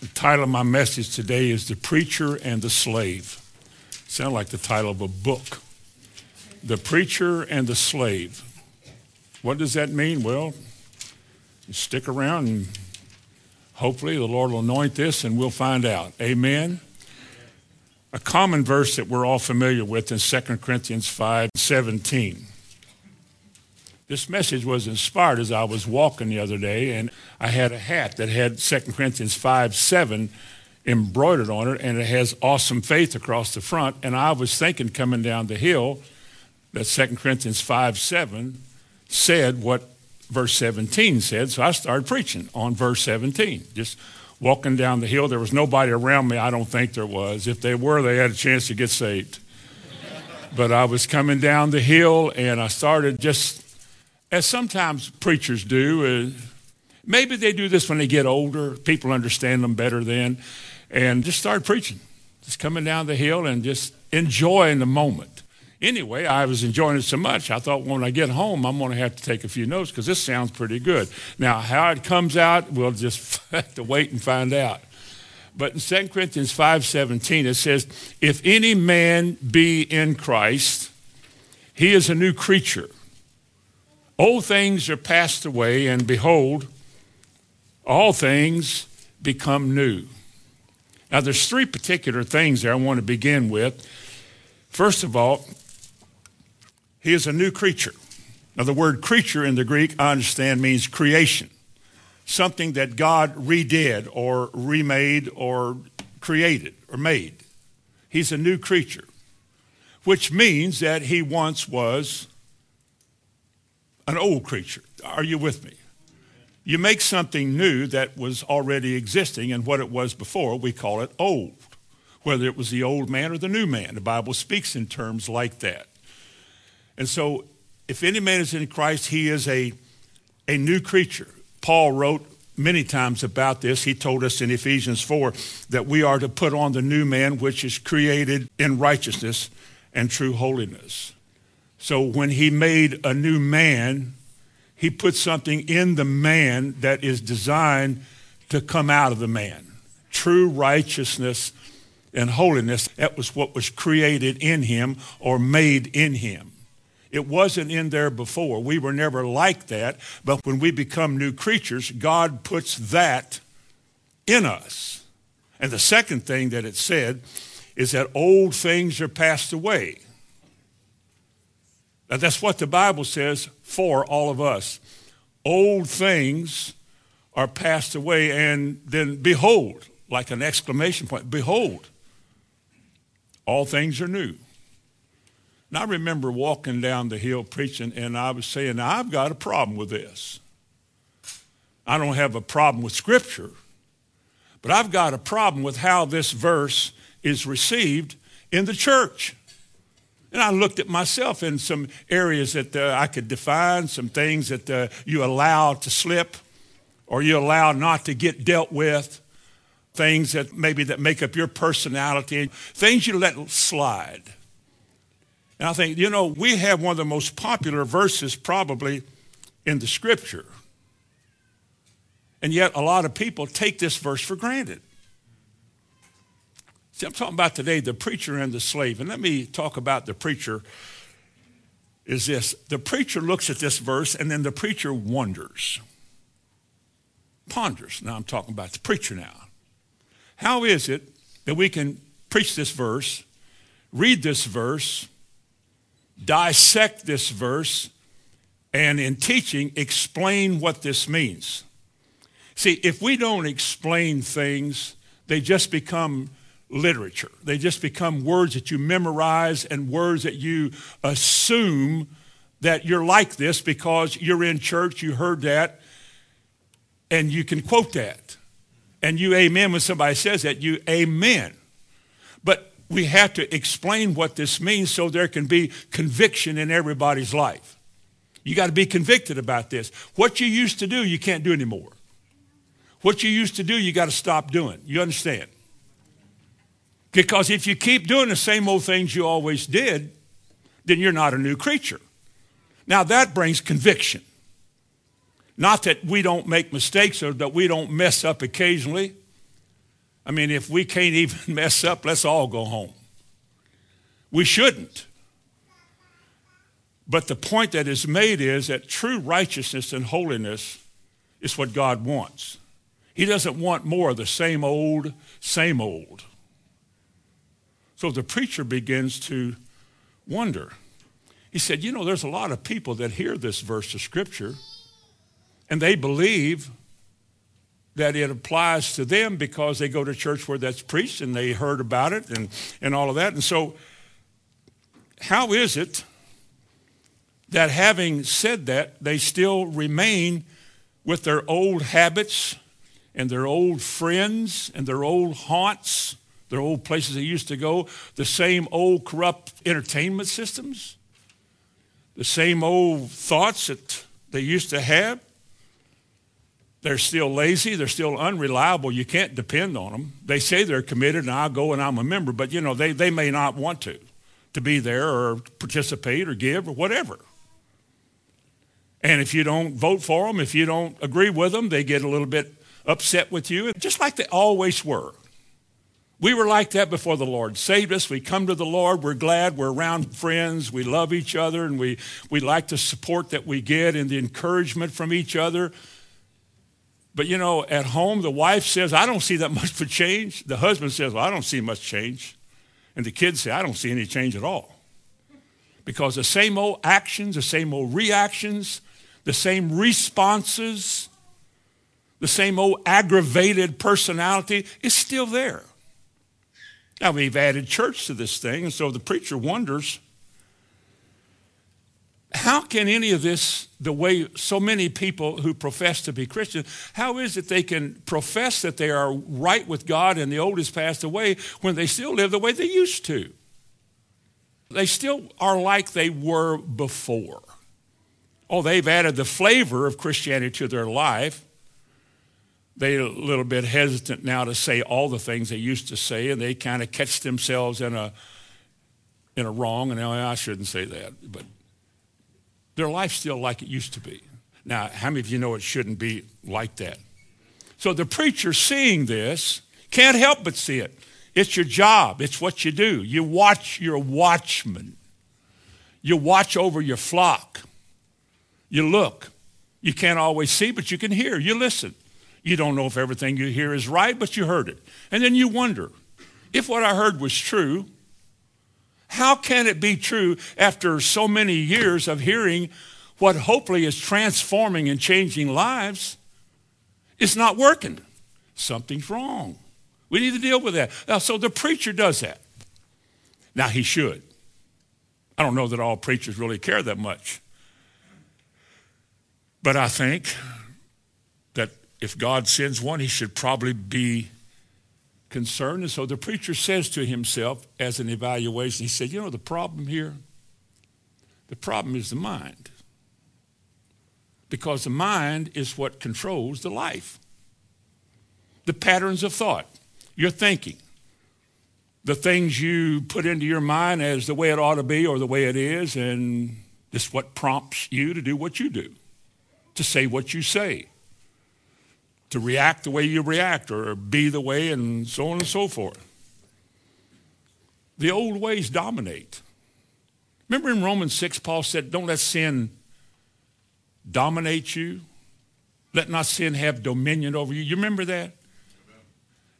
The title of my message today is The Preacher and the Slave. Sound like the title of a book. The Preacher and the Slave. What does that mean? Well, stick around and hopefully the Lord will anoint this and we'll find out. Amen. A common verse that we're all familiar with in 2 Corinthians 5 17. This message was inspired as I was walking the other day, and I had a hat that had 2 Corinthians 5 7 embroidered on it, and it has awesome faith across the front. And I was thinking coming down the hill that 2 Corinthians 5 7 said what verse 17 said, so I started preaching on verse 17. Just walking down the hill. There was nobody around me, I don't think there was. If they were, they had a chance to get saved. but I was coming down the hill, and I started just as sometimes preachers do. Uh, maybe they do this when they get older. People understand them better then. And just start preaching, just coming down the hill and just enjoying the moment. Anyway, I was enjoying it so much, I thought when I get home, I'm going to have to take a few notes because this sounds pretty good. Now, how it comes out, we'll just have to wait and find out. But in 2 Corinthians 5.17, it says, If any man be in Christ, he is a new creature. Old things are passed away, and behold, all things become new. Now, there's three particular things there I want to begin with. First of all, he is a new creature. Now, the word creature in the Greek, I understand, means creation, something that God redid or remade or created or made. He's a new creature, which means that he once was an old creature. Are you with me? You make something new that was already existing, and what it was before, we call it old. Whether it was the old man or the new man, the Bible speaks in terms like that. And so, if any man is in Christ, he is a, a new creature. Paul wrote many times about this. He told us in Ephesians 4 that we are to put on the new man, which is created in righteousness and true holiness. So when he made a new man, he put something in the man that is designed to come out of the man. True righteousness and holiness, that was what was created in him or made in him. It wasn't in there before. We were never like that. But when we become new creatures, God puts that in us. And the second thing that it said is that old things are passed away. Now, that's what the Bible says for all of us. Old things are passed away, and then behold, like an exclamation point, behold, all things are new. Now, I remember walking down the hill preaching, and I was saying, I've got a problem with this. I don't have a problem with Scripture, but I've got a problem with how this verse is received in the church. And I looked at myself in some areas that uh, I could define, some things that uh, you allow to slip or you allow not to get dealt with, things that maybe that make up your personality, things you let slide. And I think, you know, we have one of the most popular verses probably in the scripture. And yet a lot of people take this verse for granted. See, I'm talking about today the preacher and the slave. And let me talk about the preacher is this. The preacher looks at this verse and then the preacher wonders, ponders. Now I'm talking about the preacher now. How is it that we can preach this verse, read this verse, dissect this verse, and in teaching, explain what this means? See, if we don't explain things, they just become literature. They just become words that you memorize and words that you assume that you're like this because you're in church, you heard that, and you can quote that. And you amen when somebody says that, you amen. But we have to explain what this means so there can be conviction in everybody's life. You got to be convicted about this. What you used to do, you can't do anymore. What you used to do, you got to stop doing. You understand? Because if you keep doing the same old things you always did, then you're not a new creature. Now that brings conviction. Not that we don't make mistakes or that we don't mess up occasionally, I mean, if we can't even mess up, let's all go home. We shouldn't. But the point that is made is that true righteousness and holiness is what God wants. He doesn't want more of the same old, same old. So the preacher begins to wonder. He said, You know, there's a lot of people that hear this verse of Scripture and they believe that it applies to them because they go to church where that's preached and they heard about it and, and all of that. And so, how is it that having said that, they still remain with their old habits and their old friends and their old haunts, their old places they used to go, the same old corrupt entertainment systems, the same old thoughts that they used to have? They're still lazy. They're still unreliable. You can't depend on them. They say they're committed, and I'll go and I'm a member, but you know they, they may not want to, to be there or participate or give or whatever. And if you don't vote for them, if you don't agree with them, they get a little bit upset with you, just like they always were. We were like that before the Lord saved us. We come to the Lord. We're glad. We're around friends. We love each other, and we, we like the support that we get and the encouragement from each other. But you know, at home, the wife says, I don't see that much for change. The husband says, Well, I don't see much change. And the kids say, I don't see any change at all. Because the same old actions, the same old reactions, the same responses, the same old aggravated personality is still there. Now, we've added church to this thing, and so the preacher wonders how can any of this, the way so many people who profess to be Christian, how is it they can profess that they are right with God and the old has passed away when they still live the way they used to? They still are like they were before. Oh, they've added the flavor of Christianity to their life. They're a little bit hesitant now to say all the things they used to say, and they kind of catch themselves in a in a wrong. And I shouldn't say that, but their life's still like it used to be. Now, how many of you know it shouldn't be like that? So the preacher seeing this can't help but see it. It's your job. It's what you do. You watch your watchman. You watch over your flock. You look. You can't always see, but you can hear. You listen. You don't know if everything you hear is right, but you heard it. And then you wonder if what I heard was true, how can it be true after so many years of hearing what hopefully is transforming and changing lives? It's not working. Something's wrong. We need to deal with that. Now, so the preacher does that. Now, he should. I don't know that all preachers really care that much. But I think if God sends one, he should probably be concerned. And so the preacher says to himself as an evaluation, he said, You know, the problem here? The problem is the mind. Because the mind is what controls the life. The patterns of thought, your thinking, the things you put into your mind as the way it ought to be or the way it is, and this what prompts you to do what you do to say what you say, to react the way you react, or be the way, and so on and so forth. The old ways dominate. Remember in Romans 6, Paul said, Don't let sin dominate you. Let not sin have dominion over you. You remember that?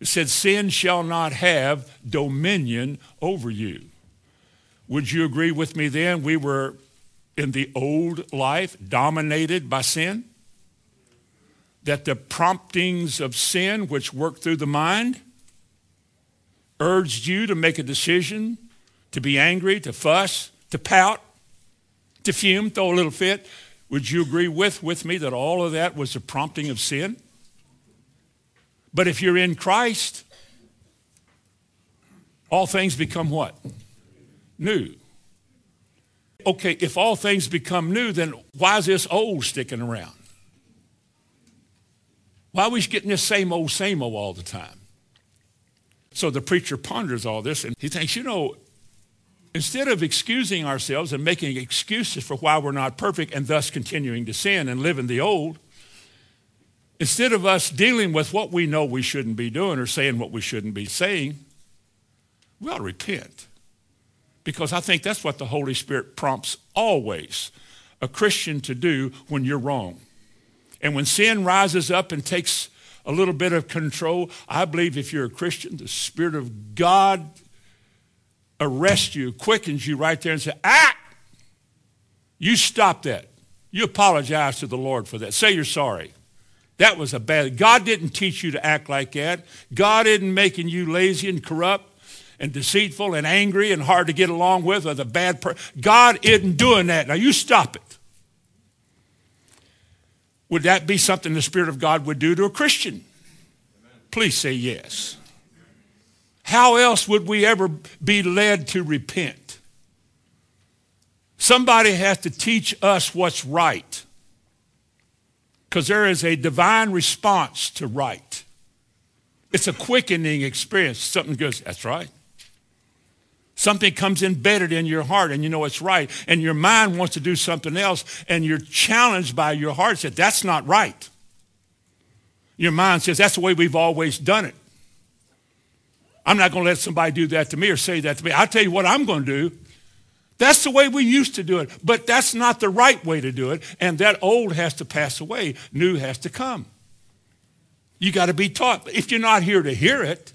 It said, Sin shall not have dominion over you. Would you agree with me then? We were in the old life dominated by sin? That the promptings of sin, which work through the mind, urged you to make a decision, to be angry, to fuss, to pout, to fume, throw a little fit. Would you agree with, with me that all of that was the prompting of sin? But if you're in Christ, all things become what? New okay, if all things become new, then why is this old sticking around? Why are we getting this same old, same old all the time? So the preacher ponders all this and he thinks, you know, instead of excusing ourselves and making excuses for why we're not perfect and thus continuing to sin and live in the old, Instead of us dealing with what we know we shouldn't be doing or saying what we shouldn't be saying, we ought to repent. Because I think that's what the Holy Spirit prompts always a Christian to do when you're wrong. And when sin rises up and takes a little bit of control, I believe if you're a Christian, the Spirit of God arrests you, quickens you right there and says, ah, you stop that. You apologize to the Lord for that. Say you're sorry. That was a bad. God didn't teach you to act like that. God isn't making you lazy and corrupt and deceitful and angry and hard to get along with or the bad person. God isn't doing that. Now you stop it. Would that be something the Spirit of God would do to a Christian? Please say yes. How else would we ever be led to repent? Somebody has to teach us what's right because there is a divine response to right. It's a quickening experience. Something goes, that's right. Something comes embedded in your heart and you know it's right. And your mind wants to do something else and you're challenged by your heart that that's not right. Your mind says that's the way we've always done it. I'm not going to let somebody do that to me or say that to me. I'll tell you what I'm going to do. That's the way we used to do it. But that's not the right way to do it. And that old has to pass away. New has to come. You got to be taught. If you're not here to hear it,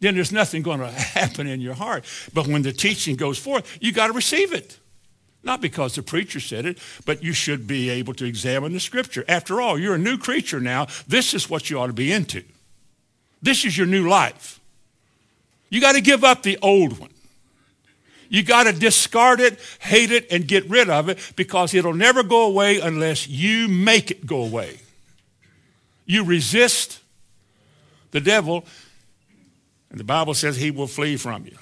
then there's nothing going to happen in your heart. But when the teaching goes forth, you got to receive it. Not because the preacher said it, but you should be able to examine the scripture. After all, you're a new creature now. This is what you ought to be into. This is your new life. You got to give up the old one. You got to discard it, hate it, and get rid of it because it'll never go away unless you make it go away. You resist the devil, and the Bible says he will flee from you.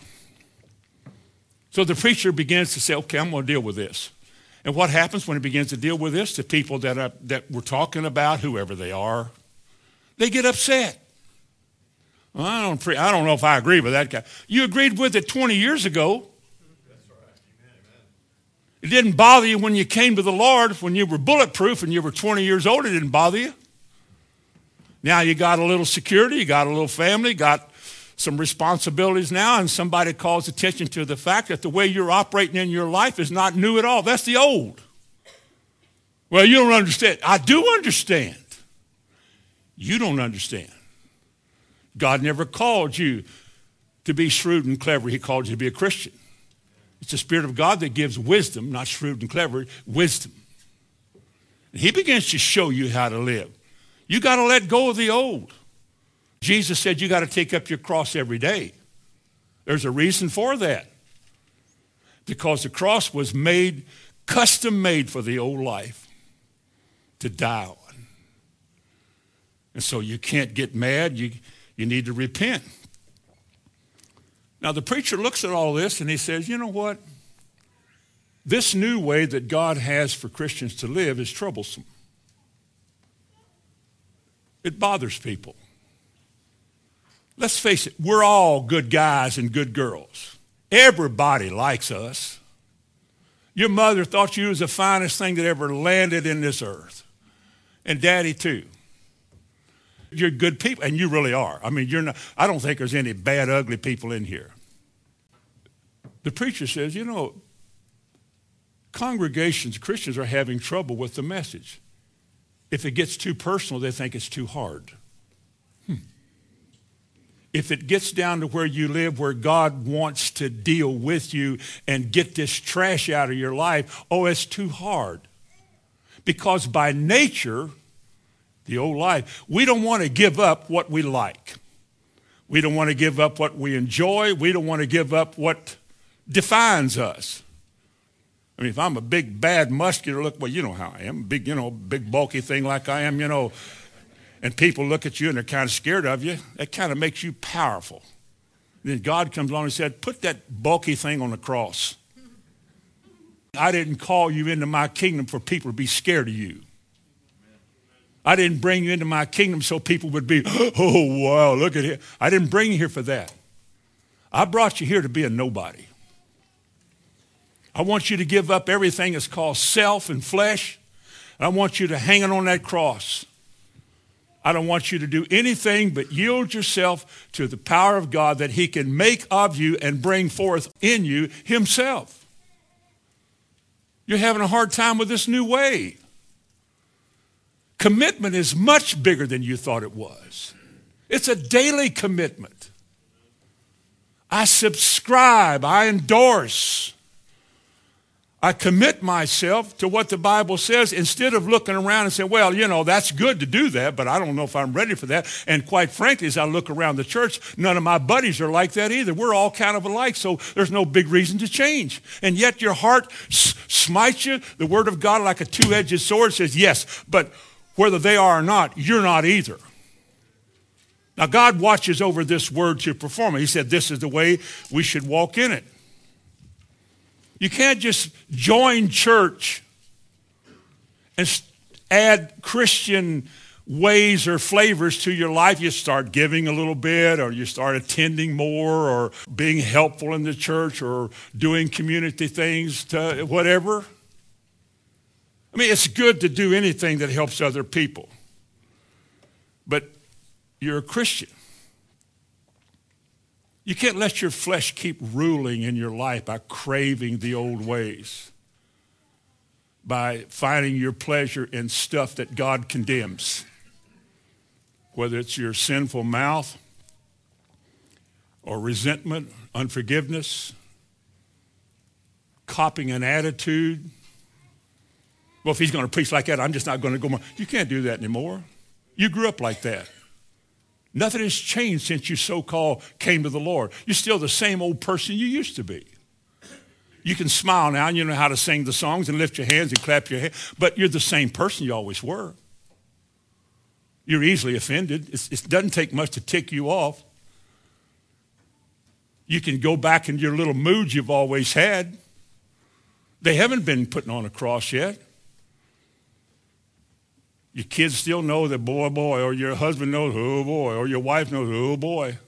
So the preacher begins to say, okay, I'm going to deal with this. And what happens when he begins to deal with this? The people that, are, that we're talking about, whoever they are, they get upset. Well, I, don't pre- I don't know if I agree with that guy. You agreed with it 20 years ago. It didn't bother you when you came to the Lord, when you were bulletproof and you were 20 years old, it didn't bother you. Now you got a little security, you got a little family, got some responsibilities now, and somebody calls attention to the fact that the way you're operating in your life is not new at all. That's the old. Well, you don't understand. I do understand. You don't understand. God never called you to be shrewd and clever. He called you to be a Christian. It's the Spirit of God that gives wisdom, not shrewd and clever, wisdom. And he begins to show you how to live. You got to let go of the old. Jesus said you got to take up your cross every day. There's a reason for that. Because the cross was made, custom made for the old life to die on. And so you can't get mad. You, you need to repent. Now, the preacher looks at all this and he says, you know what? This new way that God has for Christians to live is troublesome. It bothers people. Let's face it, we're all good guys and good girls. Everybody likes us. Your mother thought you was the finest thing that ever landed in this earth. And daddy too you're good people, and you really are. I mean, you're not, I don't think there's any bad, ugly people in here. The preacher says, you know, congregations, Christians are having trouble with the message. If it gets too personal, they think it's too hard. If it gets down to where you live, where God wants to deal with you and get this trash out of your life, oh, it's too hard. Because by nature, the old life. We don't want to give up what we like. We don't want to give up what we enjoy. We don't want to give up what defines us. I mean, if I'm a big, bad, muscular look, well, you know how I am, big, you know, big, bulky thing like I am, you know, and people look at you and they're kind of scared of you, that kind of makes you powerful. And then God comes along and said, put that bulky thing on the cross. I didn't call you into my kingdom for people to be scared of you. I didn't bring you into my kingdom so people would be, oh, wow, look at him. I didn't bring you here for that. I brought you here to be a nobody. I want you to give up everything that's called self and flesh. I want you to hang it on that cross I don't want you to do anything but yield yourself to the power of God that he can make of you and bring forth in you himself. You're having a hard time with this new way. Commitment is much bigger than you thought it was. It's a daily commitment. I subscribe, I endorse, I commit myself to what the Bible says instead of looking around and saying, well, you know, that's good to do that, but I don't know if I'm ready for that. And quite frankly, as I look around the church, none of my buddies are like that either. We're all kind of alike, so there's no big reason to change. And yet your heart s- smites you. The Word of God, like a two-edged sword, says, yes, but whether they are or not, you're not either. Now, God watches over this word to perform it. He said, this is the way we should walk in it. You can't just join church and add Christian ways or flavors to your life. You start giving a little bit, or you start attending more, or being helpful in the church, or doing community things, to whatever. I mean, it's good to do anything that helps other people. But you're a Christian. You can't let your flesh keep ruling in your life by craving the old ways, by finding your pleasure in stuff that God condemns, whether it's your sinful mouth or resentment, unforgiveness, copying an attitude. Well, if he's going to preach like that, I'm just not going to go more. You can't do that anymore. You grew up like that. Nothing has changed since you so-called came to the Lord. You're still the same old person you used to be. You can smile now and you know how to sing the songs and lift your hands and clap your hands, but you're the same person you always were. You're easily offended. It's, it doesn't take much to tick you off. You can go back in your little moods you've always had. They haven't been putting on a cross yet. Your kids still know that boy, boy, or your husband knows, oh boy, or your wife knows, oh boy.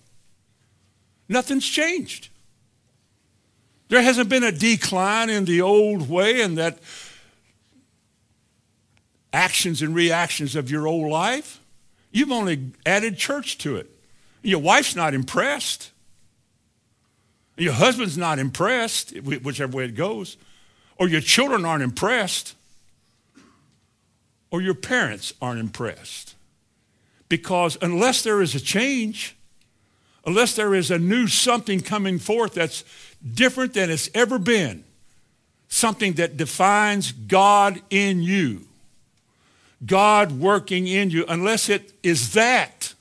Nothing's changed. There hasn't been a decline in the old way and that actions and reactions of your old life. You've only added church to it. Your wife's not impressed. Your husband's not impressed, whichever way it goes. Or your children aren't impressed or your parents aren't impressed. Because unless there is a change, unless there is a new something coming forth that's different than it's ever been, something that defines God in you, God working in you, unless it is that,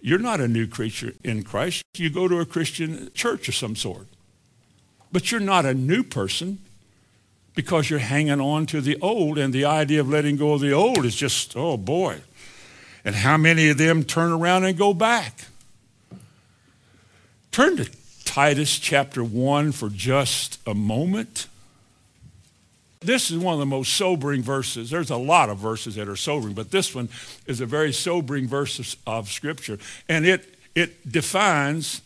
you're not a new creature in Christ. You go to a Christian church of some sort. But you're not a new person because you're hanging on to the old, and the idea of letting go of the old is just, oh boy. And how many of them turn around and go back? Turn to Titus chapter 1 for just a moment. This is one of the most sobering verses. There's a lot of verses that are sobering, but this one is a very sobering verse of, of Scripture. And it, it defines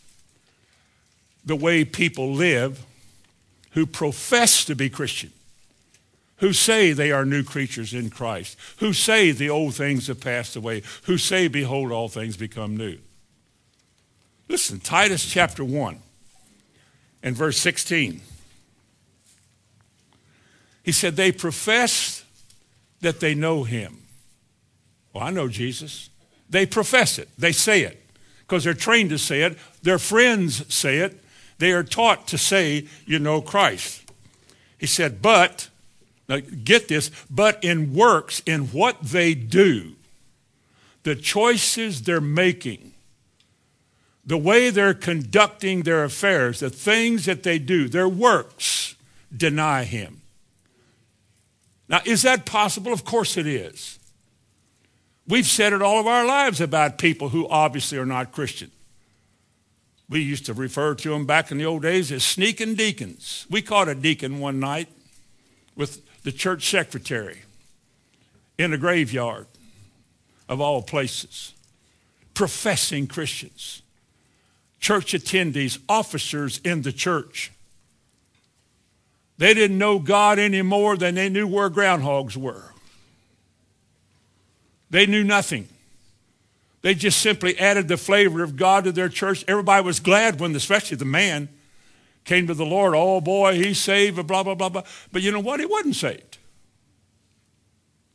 the way people live who profess to be Christian who say they are new creatures in Christ, who say the old things have passed away, who say, behold, all things become new. Listen, Titus chapter 1 and verse 16. He said, they profess that they know him. Well, I know Jesus. They profess it. They say it because they're trained to say it. Their friends say it. They are taught to say, you know Christ. He said, but now, get this, but in works, in what they do, the choices they're making, the way they're conducting their affairs, the things that they do, their works deny him. Now, is that possible? Of course it is. We've said it all of our lives about people who obviously are not Christian. We used to refer to them back in the old days as sneaking deacons. We caught a deacon one night with the church secretary in a graveyard of all places, professing Christians, church attendees, officers in the church. They didn't know God any more than they knew where groundhogs were. They knew nothing. They just simply added the flavor of God to their church. Everybody was glad when, especially the man, came to the Lord. Oh boy, he's saved, blah, blah, blah, blah. But you know what? He wasn't saved.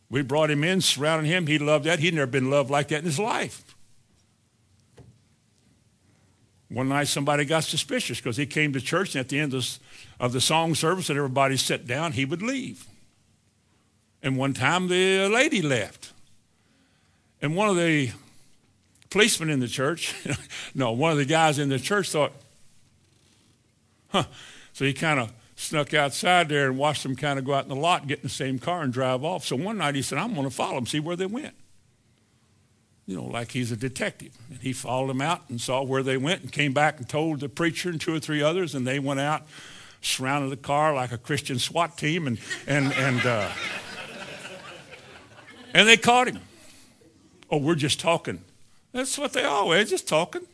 We brought him in, surrounded him. He loved that. He'd never been loved like that in his life. One night somebody got suspicious because he came to church and at the end of, of the song service and everybody sat down, he would leave. And one time the lady left. And one of the policemen in the church, no, one of the guys in the church thought, huh. So he kind of snuck outside there and watched them kind of go out in the lot, get in the same car and drive off. So one night he said, I'm going to follow them, see where they went you know, like he's a detective. And he followed them out and saw where they went and came back and told the preacher and two or three others, and they went out, surrounded the car like a Christian SWAT team, and and and uh, and they caught him. Oh, we're just talking. That's what they always just talking.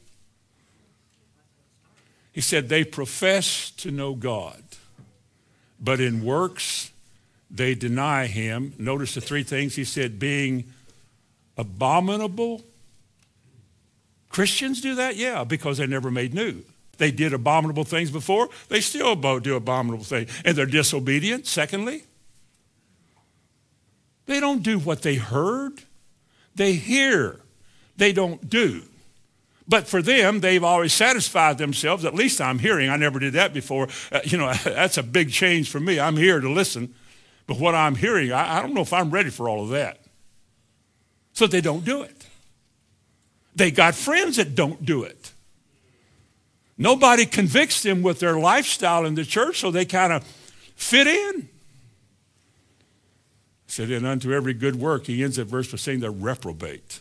He said they profess to know God, but in works they deny him. Notice the three things he said: being abominable. Christians do that? Yeah, because they never made new. They did abominable things before. They still do abominable things. And they're disobedient, secondly. They don't do what they heard. They hear. They don't do. But for them, they've always satisfied themselves. At least I'm hearing. I never did that before. Uh, you know, that's a big change for me. I'm here to listen. But what I'm hearing, I, I don't know if I'm ready for all of that. So they don't do it. They got friends that don't do it. Nobody convicts them with their lifestyle in the church, so they kind of fit in. Said, and unto every good work, he ends that verse by saying they're reprobate.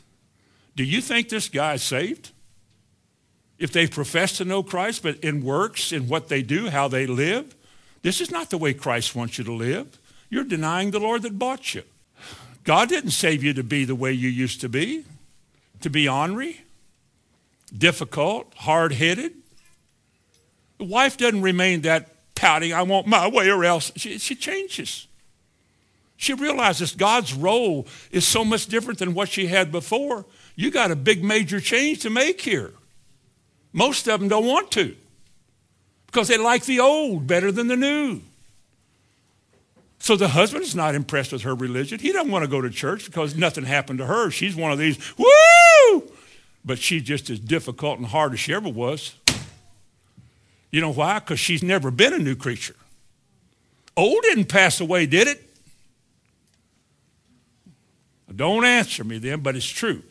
Do you think this guy is saved? If they profess to know Christ, but in works, in what they do, how they live, this is not the way Christ wants you to live. You're denying the Lord that bought you. God didn't save you to be the way you used to be, to be ornery, difficult, hard headed. The wife doesn't remain that pouting, I want my way or else. She, she changes. She realizes God's role is so much different than what she had before. You got a big major change to make here. Most of them don't want to because they like the old better than the new. So the husband is not impressed with her religion. He doesn't want to go to church because nothing happened to her. She's one of these, woo! But she's just as difficult and hard as she ever was. You know why? Because she's never been a new creature. Old didn't pass away, did it? Don't answer me then, but it's true.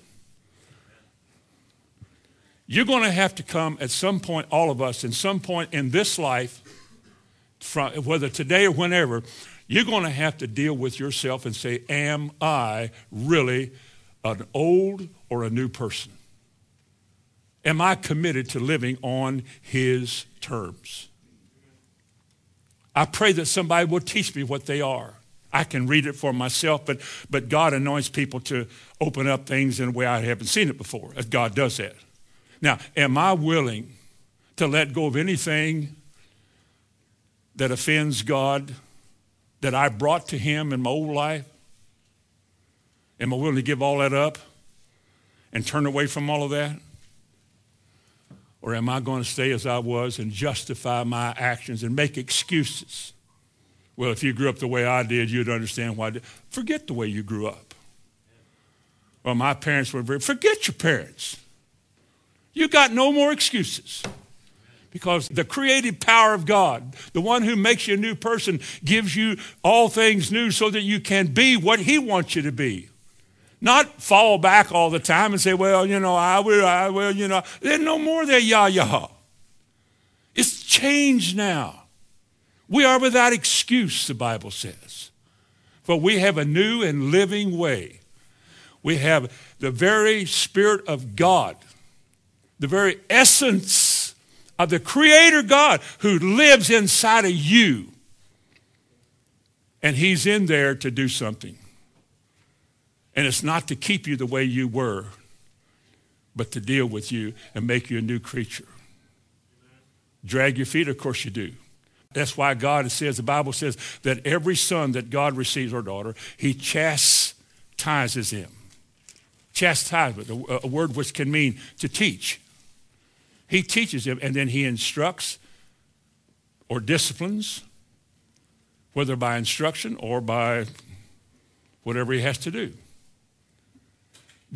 You're going to have to come at some point, all of us, in some point in this life, from, whether today or whenever, you're going to have to deal with yourself and say, Am I really an old or a new person? Am I committed to living on His terms? I pray that somebody will teach me what they are. I can read it for myself, but, but God anoints people to open up things in a way I haven't seen it before, as God does that. Now, am I willing to let go of anything that offends God that I brought to him in my old life? Am I willing to give all that up and turn away from all of that? Or am I going to stay as I was and justify my actions and make excuses? Well, if you grew up the way I did, you'd understand why. Forget the way you grew up. Well, my parents were very, forget your parents. You got no more excuses. Because the creative power of God, the one who makes you a new person, gives you all things new so that you can be what He wants you to be. Not fall back all the time and say, well, you know, I will, I will, you know. There's no more there, yah, yah. It's changed now. We are without excuse, the Bible says. For we have a new and living way. We have the very Spirit of God, the very essence of the Creator God who lives inside of you. And He's in there to do something. And it's not to keep you the way you were, but to deal with you and make you a new creature. Drag your feet? Of course you do. That's why God says, the Bible says, that every son that God receives or daughter, He chastises him. chastisement, a, word which can mean to teach. He teaches him, and then he instructs or disciplines, whether by instruction or by whatever he has to do.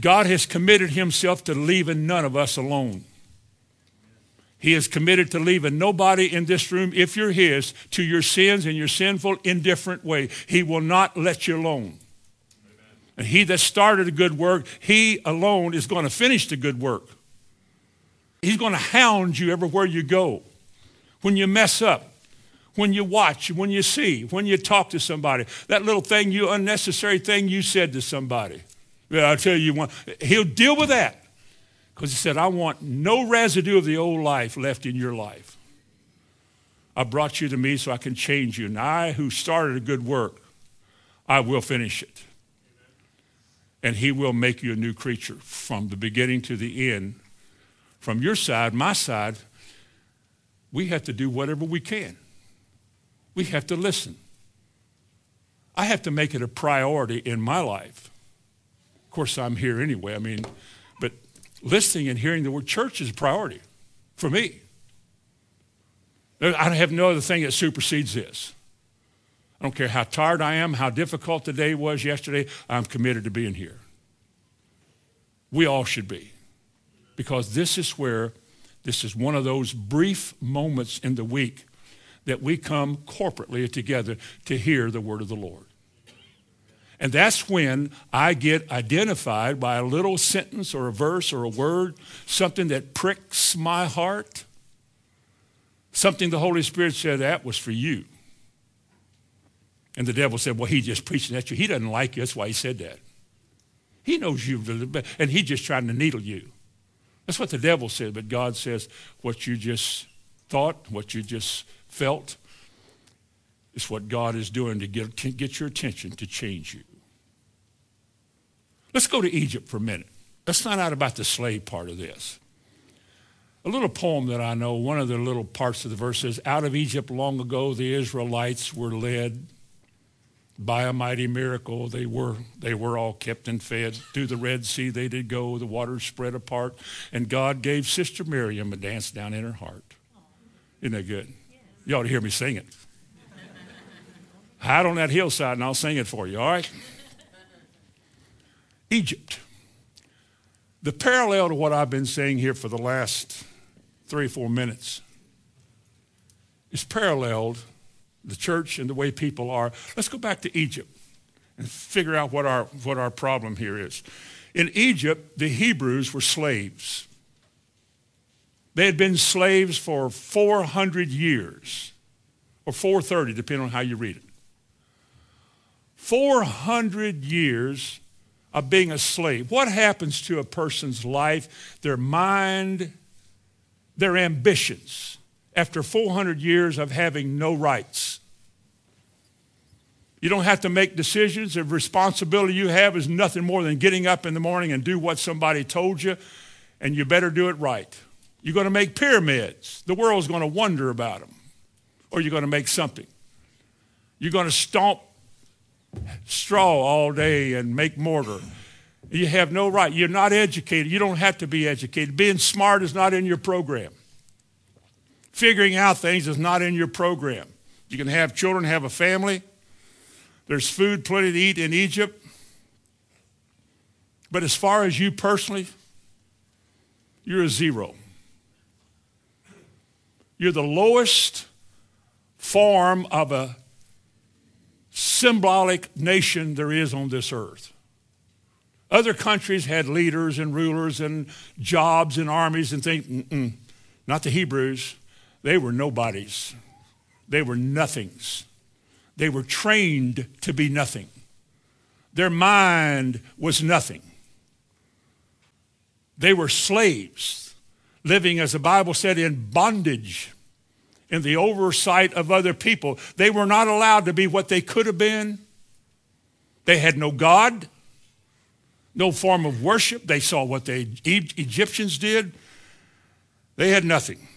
God has committed himself to leaving none of us alone. He is committed to leaving nobody in this room, if you're His, to your sins and your sinful, indifferent way. He will not let you alone. And He that started a good work, He alone is going to finish the good work. He's going to hound you everywhere you go. When you mess up, when you watch, when you see, when you talk to somebody, that little thing, you unnecessary thing you said to somebody. Yeah, I'll tell you one. He'll deal with that. Because he said, I want no residue of the old life left in your life. I brought you to me so I can change you. And I, who started a good work, I will finish it. And he will make you a new creature from the beginning to the end. From your side, my side, we have to do whatever we can. We have to listen. I have to make it a priority in my life. Of course, I'm here anyway. I mean, but listening and hearing the word church is a priority for me. I have no other thing that supersedes this. I don't care how tired I am, how difficult the day was yesterday, I'm committed to being here. We all should be. Because this is where, this is one of those brief moments in the week that we come corporately together to hear the word of the Lord. And that's when I get identified by a little sentence or a verse or a word, something that pricks my heart, something the Holy Spirit said that was for you. And the devil said, Well, he just preaching at you. He doesn't like you. That's why he said that. He knows you, and he's just trying to needle you. That's what the devil said. But God says, What you just thought, what you just felt, is what God is doing to get, to get your attention to change you. Let's go to Egypt for a minute. Let's find out about the slave part of this. A little poem that I know, one of the little parts of the verse says, Out of Egypt long ago the Israelites were led by a mighty miracle. They were, they were all kept and fed. Through the Red Sea they did go, the waters spread apart, and God gave Sister Miriam a dance down in her heart. Isn't that good? You ought to hear me sing it. Hide on that hillside and I'll sing it for you, all right? Egypt. The parallel to what I've been saying here for the last three or four minutes is paralleled the church and the way people are. Let's go back to Egypt and figure out what our, what our problem here is. In Egypt, the Hebrews were slaves. They had been slaves for 400 years, or 430, depending on how you read it. 400 years of being a slave. What happens to a person's life, their mind, their ambitions after 400 years of having no rights? You don't have to make decisions. The responsibility you have is nothing more than getting up in the morning and do what somebody told you, and you better do it right. You're going to make pyramids. The world's going to wonder about them. Or you're going to make something. You're going to stomp straw all day and make mortar. You have no right. You're not educated. You don't have to be educated. Being smart is not in your program. Figuring out things is not in your program. You can have children, have a family. There's food plenty to eat in Egypt. But as far as you personally, you're a zero. You're the lowest form of a symbolic nation there is on this earth. Other countries had leaders and rulers and jobs and armies and things. Mm-mm. Not the Hebrews. They were nobodies. They were nothings. They were trained to be nothing. Their mind was nothing. They were slaves, living, as the Bible said, in bondage in the oversight of other people. They were not allowed to be what they could have been. They had no God, no form of worship. They saw what the Egyptians did. They had nothing.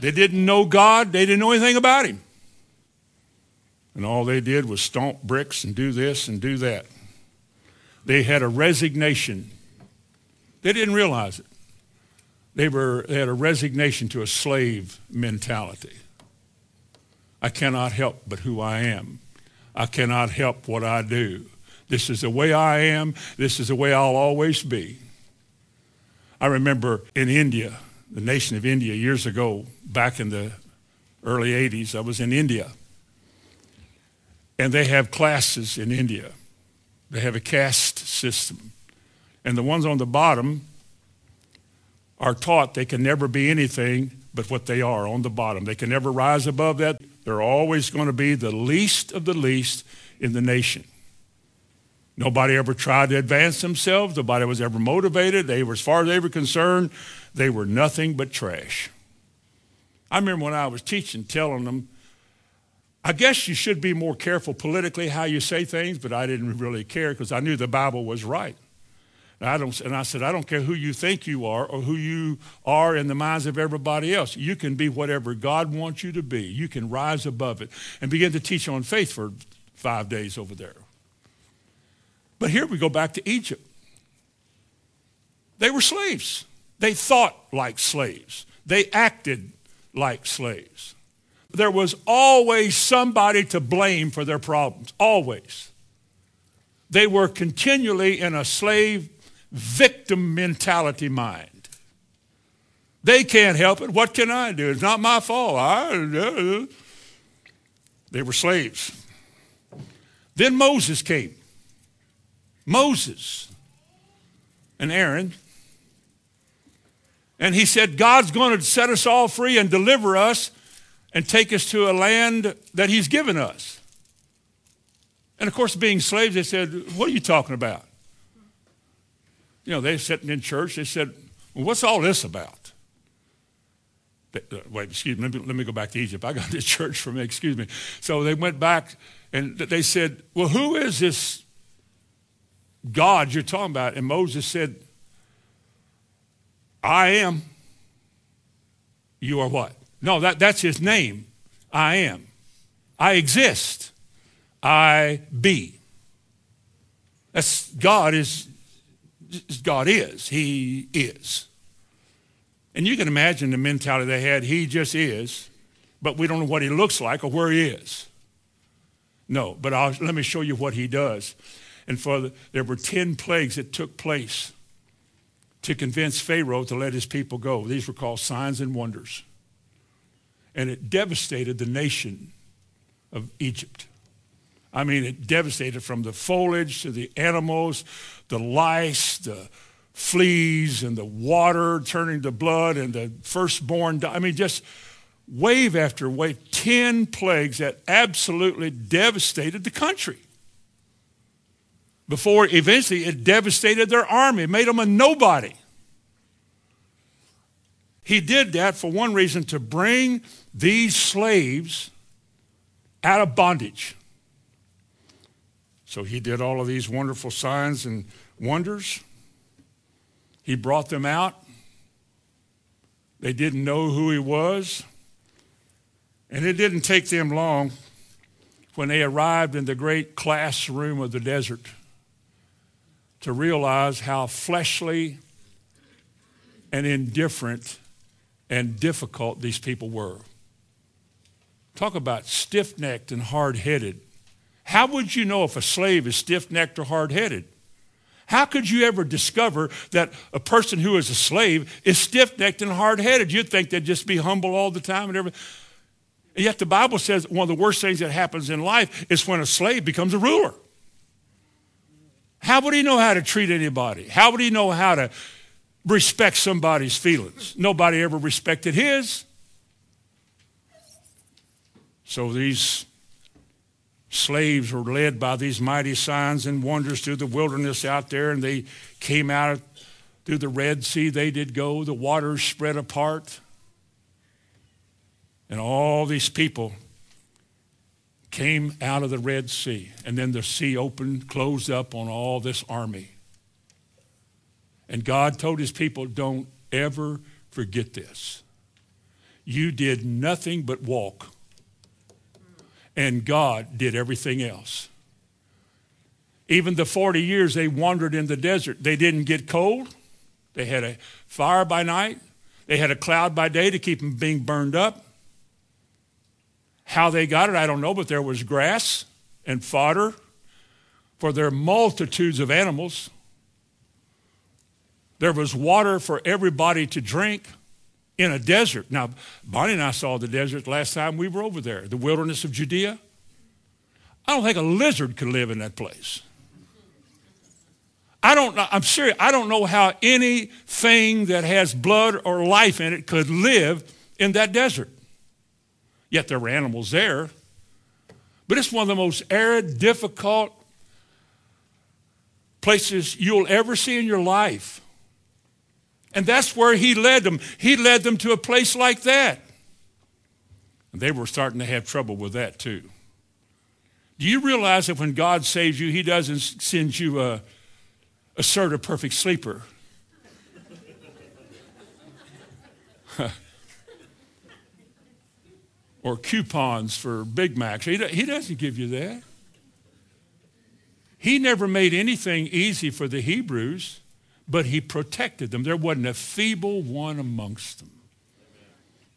They didn't know God. They didn't know anything about him. And all they did was stomp bricks and do this and do that. They had a resignation. They didn't realize it. They, were, they had a resignation to a slave mentality. I cannot help but who I am. I cannot help what I do. This is the way I am. This is the way I'll always be. I remember in India, the nation of India, years ago, back in the early 80s, I was in India. And they have classes in India. They have a caste system. And the ones on the bottom are taught they can never be anything but what they are on the bottom. They can never rise above that. They're always going to be the least of the least in the nation. Nobody ever tried to advance themselves. Nobody was ever motivated. They were, as far as they were concerned, they were nothing but trash. I remember when I was teaching, telling them, I guess you should be more careful politically how you say things, but I didn't really care because I knew the Bible was right. And I, don't, and I said, I don't care who you think you are or who you are in the minds of everybody else. You can be whatever God wants you to be. You can rise above it and begin to teach on faith for five days over there. But here we go back to Egypt. They were slaves. They thought like slaves. They acted like slaves. There was always somebody to blame for their problems, always. They were continually in a slave victim mentality mind. They can't help it. What can I do? It's not my fault. I, they were slaves. Then Moses came. Moses and Aaron. And he said, God's going to set us all free and deliver us and take us to a land that he's given us. And of course, being slaves, they said, What are you talking about? You know, they sitting in church, they said, Well, what's all this about? Uh, wait, excuse me, let me, let me go back to Egypt. I got this church for me, excuse me. So they went back and they said, Well, who is this God you're talking about? And Moses said, I am. You are what? No, that, that's his name. I am. I exist. I be. That's God is God is. He is. And you can imagine the mentality they had. He just is, but we don't know what he looks like or where he is. No, but I'll, let me show you what he does. And for the, there were 10 plagues that took place to convince Pharaoh to let his people go. These were called signs and wonders and it devastated the nation of Egypt. I mean, it devastated from the foliage to the animals, the lice, the fleas, and the water turning to blood, and the firstborn. I mean, just wave after wave, 10 plagues that absolutely devastated the country. Before eventually it devastated their army, made them a nobody. He did that for one reason to bring these slaves out of bondage. So he did all of these wonderful signs and wonders. He brought them out. They didn't know who he was. And it didn't take them long when they arrived in the great classroom of the desert to realize how fleshly and indifferent and difficult these people were. Talk about stiff necked and hard headed. How would you know if a slave is stiff necked or hard headed? How could you ever discover that a person who is a slave is stiff necked and hard headed? You'd think they'd just be humble all the time and everything. And yet the Bible says one of the worst things that happens in life is when a slave becomes a ruler. How would he know how to treat anybody? How would he know how to respect somebody's feelings? Nobody ever respected his. So these slaves were led by these mighty signs and wonders through the wilderness out there, and they came out through the Red Sea. They did go, the waters spread apart. And all these people came out of the Red Sea. And then the sea opened, closed up on all this army. And God told his people, don't ever forget this. You did nothing but walk and God did everything else. Even the 40 years they wandered in the desert, they didn't get cold. They had a fire by night. They had a cloud by day to keep them being burned up. How they got it, I don't know, but there was grass and fodder for their multitudes of animals. There was water for everybody to drink in a desert. Now, Bonnie and I saw the desert last time we were over there, the wilderness of Judea. I don't think a lizard could live in that place. I don't know, I'm serious, I don't know how anything that has blood or life in it could live in that desert. Yet there were animals there. But it's one of the most arid, difficult places you'll ever see in your life. And that's where he led them. He led them to a place like that. And they were starting to have trouble with that too. Do you realize that when God saves you, he doesn't send you a, a Serta Perfect Sleeper. Or coupons for Big Macs. He, he doesn't give you that. He never made anything easy for the Hebrews, but he protected them. There wasn't a feeble one amongst them.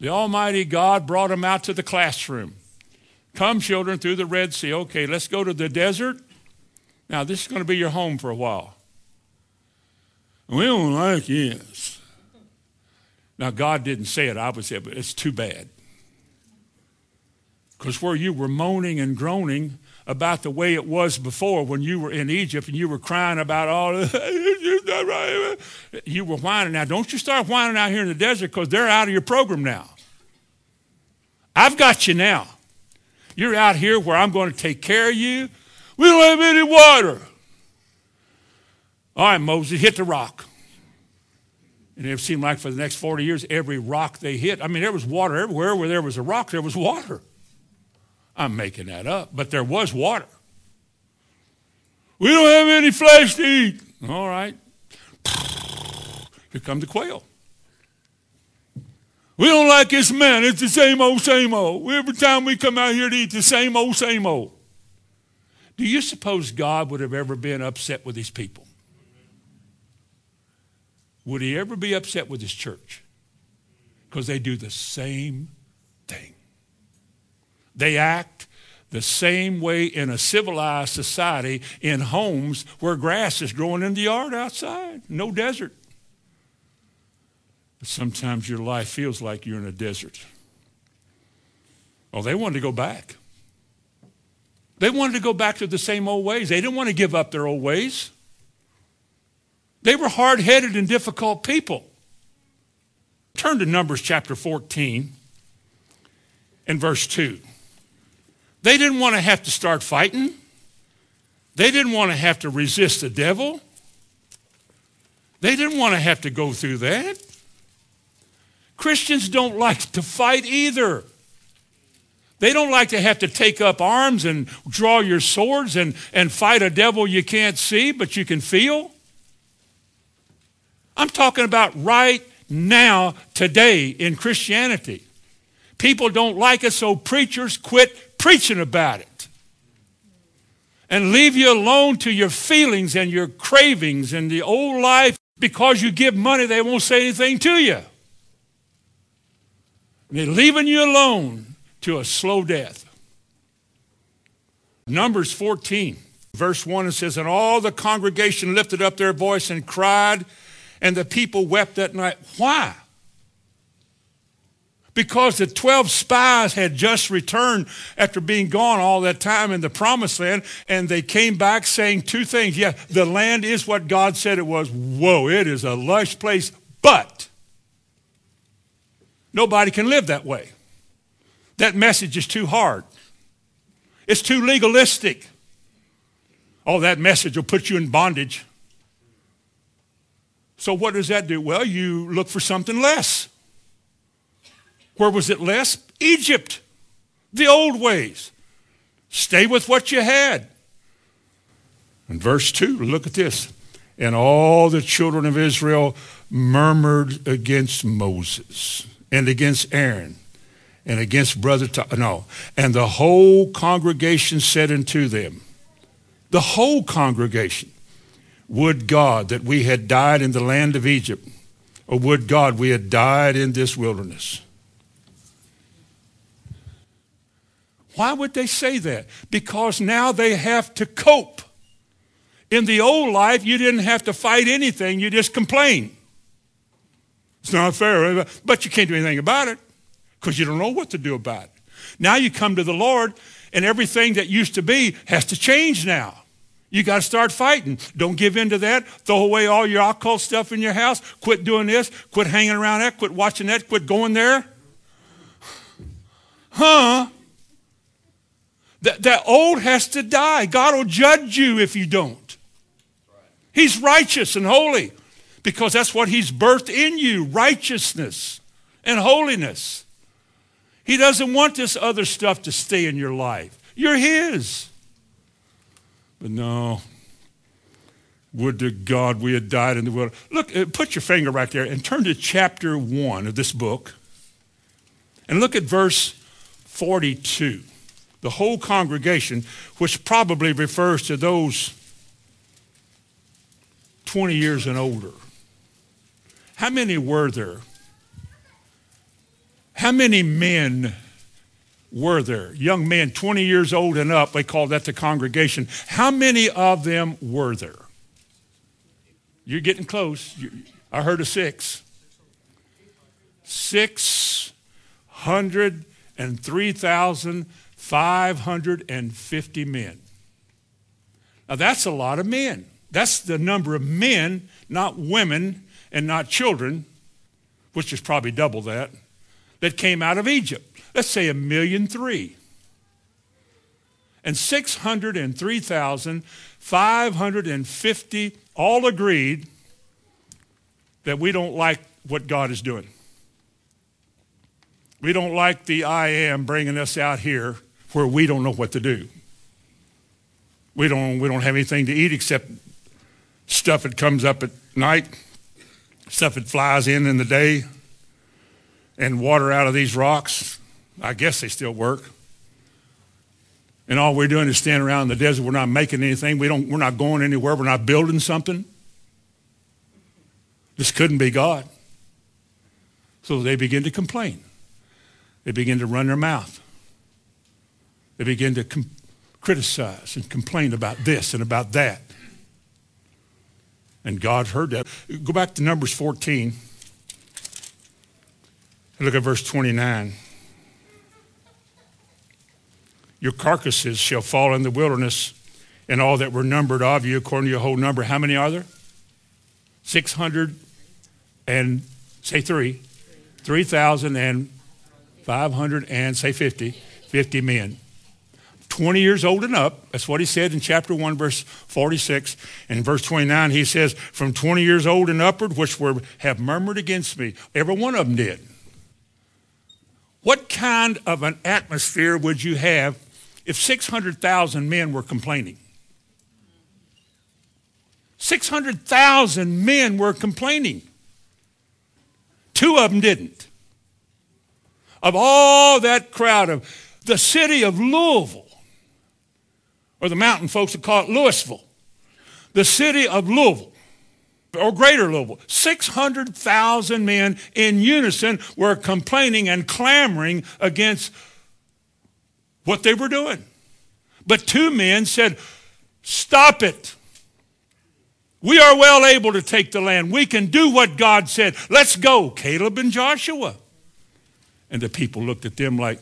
The Almighty God brought them out to the classroom. Come, children, through the Red Sea. Okay, let's go to the desert. Now, this is going to be your home for a while. We don't like this. Now, God didn't say it, I would but it's too bad. Because where you were moaning and groaning about the way it was before when you were in Egypt and you were crying about all you were whining. Now, don't you start whining out here in the desert because they're out of your program now. I've got you now. You're out here where I'm going to take care of you. We don't have any water. All right, Moses, hit the rock. And it seemed like for the next 40 years, every rock they hit, I mean, there was water everywhere. Where there was a rock, there was water. I'm making that up, but there was water. We don't have any flesh to eat. All right. Here come the quail. We don't like this man. It's the same old, same old. Every time we come out here to eat the same old, same old. Do you suppose God would have ever been upset with these people? Would he ever be upset with his church? Because they do the same thing. They act the same way in a civilized society in homes where grass is growing in the yard outside, no desert. But sometimes your life feels like you're in a desert. Oh, they wanted to go back. They wanted to go back to the same old ways. They didn't want to give up their old ways. They were hard headed and difficult people. Turn to Numbers chapter 14 and verse 2. They didn't want to have to start fighting. They didn't want to have to resist the devil. They didn't want to have to go through that. Christians don't like to fight either. They don't like to have to take up arms and draw your swords and, and fight a devil you can't see but you can feel. I'm talking about right now, today in Christianity. People don't like it, so preachers quit preaching about it and leave you alone to your feelings and your cravings and the old life. Because you give money, they won't say anything to you. And They're leaving you alone to a slow death. Numbers 14, verse 1, it says, And all the congregation lifted up their voice and cried, and the people wept that night. Why? Because the 12 spies had just returned after being gone all that time in the promised land, and they came back saying two things. Yeah, the land is what God said it was. Whoa, it is a lush place, but nobody can live that way. That message is too hard, it's too legalistic. Oh, that message will put you in bondage. So, what does that do? Well, you look for something less. Where was it less? Egypt, the old ways. Stay with what you had. In verse 2, look at this. And all the children of Israel murmured against Moses and against Aaron and against brother. no. And the whole congregation said unto them, The whole congregation. Would God that we had died in the land of Egypt, or would God we had died in this wilderness? Why would they say that? Because now they have to cope. In the old life, you didn't have to fight anything, you just complain. It's not fair, but you can't do anything about it because you don't know what to do about it. Now you come to the Lord, and everything that used to be has to change now. You got to start fighting. Don't give in to that. Throw away all your occult stuff in your house. Quit doing this. Quit hanging around that. Quit watching that. Quit going there. Huh? That, that old has to die. God will judge you if you don't. He's righteous and holy because that's what He's birthed in you righteousness and holiness. He doesn't want this other stuff to stay in your life. You're His. But no, would to God we had died in the world. Look, uh, put your finger right there and turn to chapter 1 of this book and look at verse 42. The whole congregation, which probably refers to those 20 years and older. How many were there? How many men were there? Young men, 20 years old and up, they called that the congregation. How many of them were there? You're getting close. I heard a six. 603,550 men. Now that's a lot of men. That's the number of men, not women and not children, which is probably double that, that came out of Egypt. Let's say a million three. And 603,550 all agreed that we don't like what God is doing. We don't like the I am bringing us out here where we don't know what to do. We don't, we don't have anything to eat except stuff that comes up at night, stuff that flies in in the day, and water out of these rocks. I guess they still work. And all we're doing is standing around in the desert. We're not making anything. We don't, we're not going anywhere. We're not building something. This couldn't be God. So they begin to complain. They begin to run their mouth. They begin to com- criticize and complain about this and about that. And God heard that. Go back to Numbers 14 and look at verse 29. Your carcasses shall fall in the wilderness, and all that were numbered of you, according to your whole number. How many are there? 600 and say three. 3,000 and 500 and say 50. 50 men. 20 years old and up. That's what he said in chapter 1, verse 46. And verse 29, he says, From 20 years old and upward, which were have murmured against me. Every one of them did. What kind of an atmosphere would you have if 600,000 men were complaining? 600,000 men were complaining. Two of them didn't. Of all that crowd of the city of Louisville, or the mountain folks would call it Louisville, the city of Louisville, or greater Louisville, 600,000 men in unison were complaining and clamoring against what they were doing. But two men said, Stop it. We are well able to take the land. We can do what God said. Let's go. Caleb and Joshua. And the people looked at them like,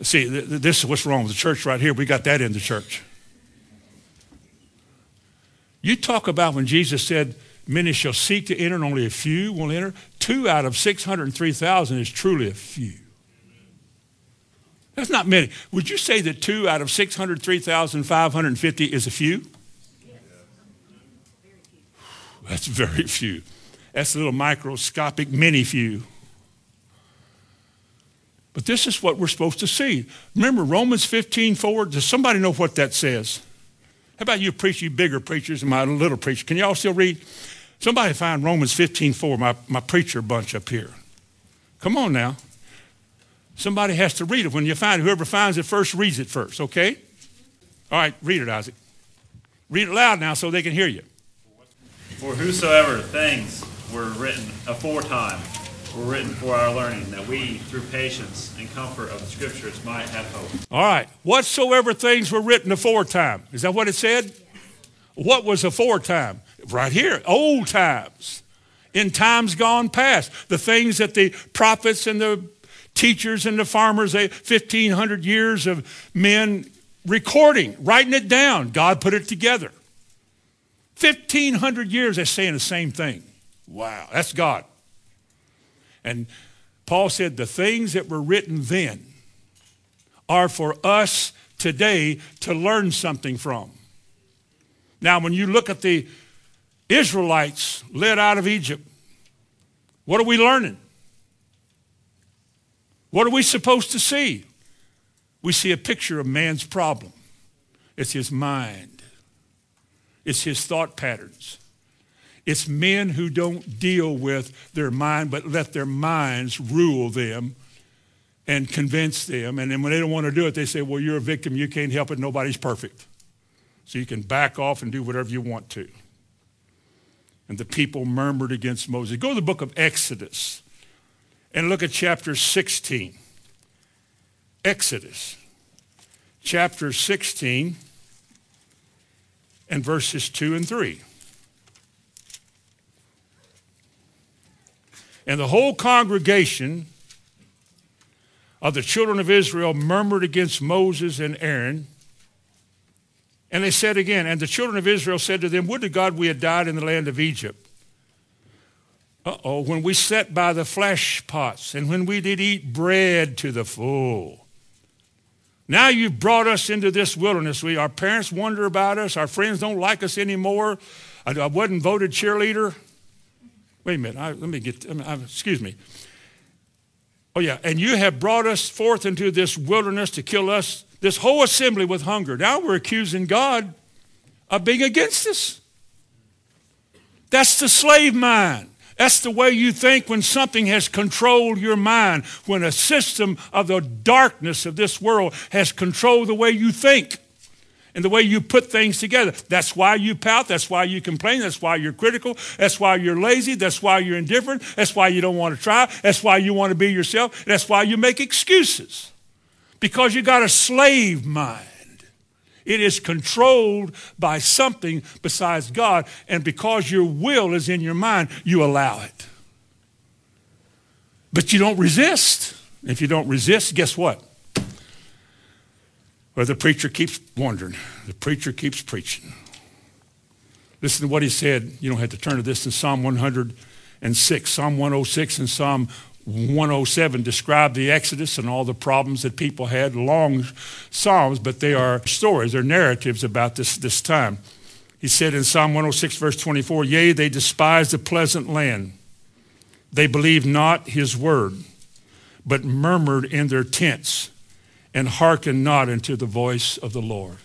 see, this is what's wrong with the church right here. We got that in the church. You talk about when Jesus said, Many shall seek to enter, and only a few will enter. Two out of 603,000 is truly a few. That's not many. Would you say that two out of 603,550 is a few? That's very few. That's a little microscopic mini few. But this is what we're supposed to see. Remember Romans 15 4? Does somebody know what that says? How about you preach, you bigger preachers and my little preacher? Can y'all still read? Somebody find Romans 15 4, my, my preacher bunch up here. Come on now. Somebody has to read it. When you find it, whoever finds it first reads it first, okay? All right, read it, Isaac. Read it loud now so they can hear you. For whosoever things were written aforetime were written for our learning, that we, through patience and comfort of the Scriptures, might have hope. All right. Whatsoever things were written aforetime. Is that what it said? What was aforetime? Right here, old times. In times gone past. The things that the prophets and the teachers and the farmers, they, 1,500 years of men recording, writing it down. God put it together. 1,500 years, they're saying the same thing. Wow, that's God. And Paul said, the things that were written then are for us today to learn something from. Now, when you look at the Israelites led out of Egypt, what are we learning? What are we supposed to see? We see a picture of man's problem. It's his mind. It's his thought patterns. It's men who don't deal with their mind, but let their minds rule them and convince them. And then when they don't want to do it, they say, well, you're a victim. You can't help it. Nobody's perfect. So you can back off and do whatever you want to. And the people murmured against Moses. Go to the book of Exodus and look at chapter 16. Exodus chapter 16 and verses 2 and 3. And the whole congregation of the children of Israel murmured against Moses and Aaron. And they said again, and the children of Israel said to them, Would to God we had died in the land of Egypt. Uh-oh, when we sat by the flesh pots and when we did eat bread to the full. Now you've brought us into this wilderness. We, our parents wonder about us. Our friends don't like us anymore. I, I wasn't voted cheerleader. Wait a minute. I, let me get, I, excuse me. Oh, yeah. And you have brought us forth into this wilderness to kill us, this whole assembly with hunger. Now we're accusing God of being against us. That's the slave mind. That's the way you think when something has controlled your mind, when a system of the darkness of this world has controlled the way you think and the way you put things together. That's why you pout. That's why you complain. That's why you're critical. That's why you're lazy. That's why you're indifferent. That's why you don't want to try. That's why you want to be yourself. That's why you make excuses because you got a slave mind. It is controlled by something besides God, and because your will is in your mind, you allow it. But you don't resist. If you don't resist, guess what? Well, the preacher keeps wondering. The preacher keeps preaching. Listen to what he said. You don't have to turn to this in Psalm 106. Psalm 106 and Psalm 107 describe the Exodus and all the problems that people had. Long Psalms, but they are stories, they're narratives about this, this time. He said in Psalm 106, verse 24, Yea, they despise the pleasant land. They believed not his word, but murmured in their tents and hearkened not unto the voice of the Lord.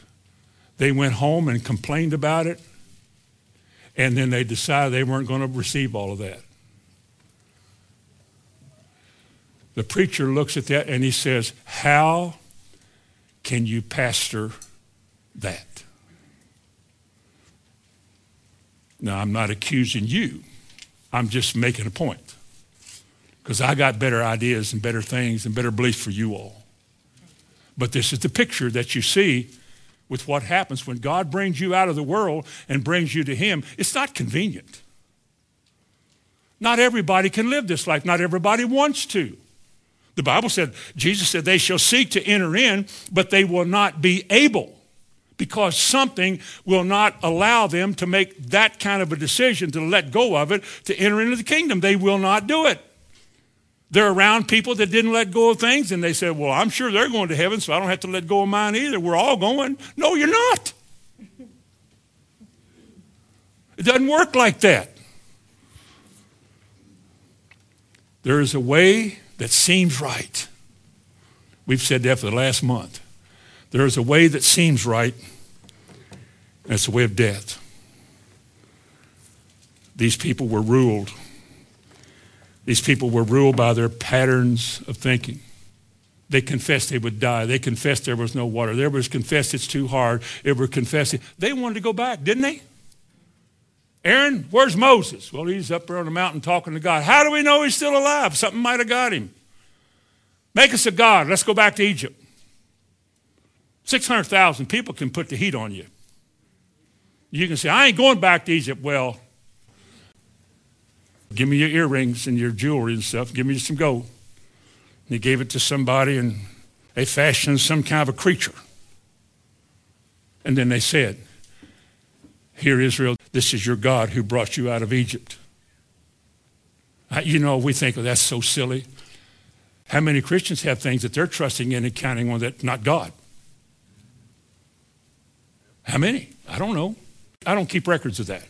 They went home and complained about it, and then they decided they weren't going to receive all of that. The preacher looks at that and he says, How can you pastor that? Now, I'm not accusing you. I'm just making a point. Because I got better ideas and better things and better beliefs for you all. But this is the picture that you see with what happens when God brings you out of the world and brings you to Him. It's not convenient. Not everybody can live this life. Not everybody wants to. The Bible said, Jesus said, they shall seek to enter in, but they will not be able because something will not allow them to make that kind of a decision to let go of it to enter into the kingdom. They will not do it. They're around people that didn't let go of things, and they said, Well, I'm sure they're going to heaven, so I don't have to let go of mine either. We're all going. No, you're not. It doesn't work like that. There is a way that seems right. We've said that for the last month. There is a way that seems right, and it's the way of death. These people were ruled these people were ruled by their patterns of thinking. They confessed they would die. They confessed there was no water. They was confessed it's too hard. They were confessing. They wanted to go back, didn't they? Aaron, where's Moses? Well, he's up there on the mountain talking to God. How do we know he's still alive? Something might have got him. Make us a God. Let's go back to Egypt. 600,000 people can put the heat on you. You can say, I ain't going back to Egypt. Well, give me your earrings and your jewelry and stuff. Give me some gold. And he gave it to somebody and they fashioned some kind of a creature. And then they said, Here, Israel, this is your God who brought you out of Egypt. You know, we think, oh, that's so silly. How many Christians have things that they're trusting in and counting on that not God? How many? I don't know. I don't keep records of that.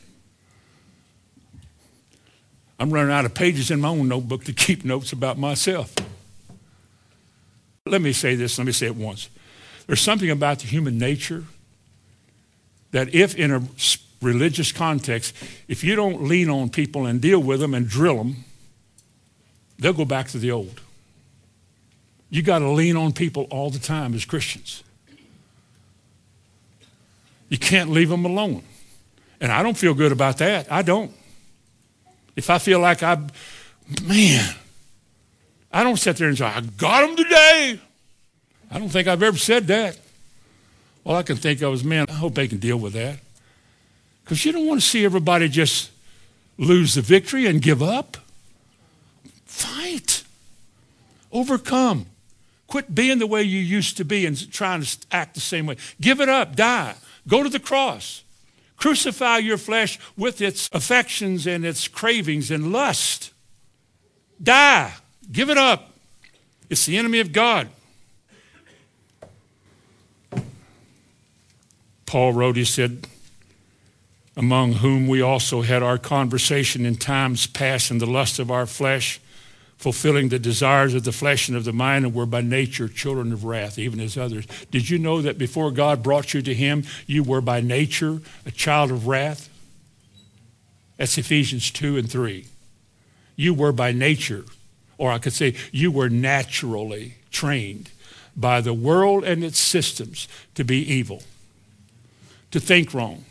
I'm running out of pages in my own notebook to keep notes about myself. Let me say this, let me say it once. There's something about the human nature that if in a religious context, if you don't lean on people and deal with them and drill them, they'll go back to the old. You got to lean on people all the time as Christians. You can't leave them alone. And I don't feel good about that. I don't. If I feel like I, man, I don't sit there and say, I got them today. I don't think I've ever said that. All I can think of is, man, I hope they can deal with that. Because you don't want to see everybody just lose the victory and give up. Fight. Overcome. Quit being the way you used to be and trying to act the same way. Give it up. Die. Go to the cross. Crucify your flesh with its affections and its cravings and lust. Die. Give it up. It's the enemy of God. Paul wrote, he said, among whom we also had our conversation in times past in the lust of our flesh, fulfilling the desires of the flesh and of the mind, and were by nature children of wrath, even as others. Did you know that before God brought you to Him, you were by nature a child of wrath? That's Ephesians 2 and 3. You were by nature, or I could say, you were naturally trained by the world and its systems to be evil to think wrong.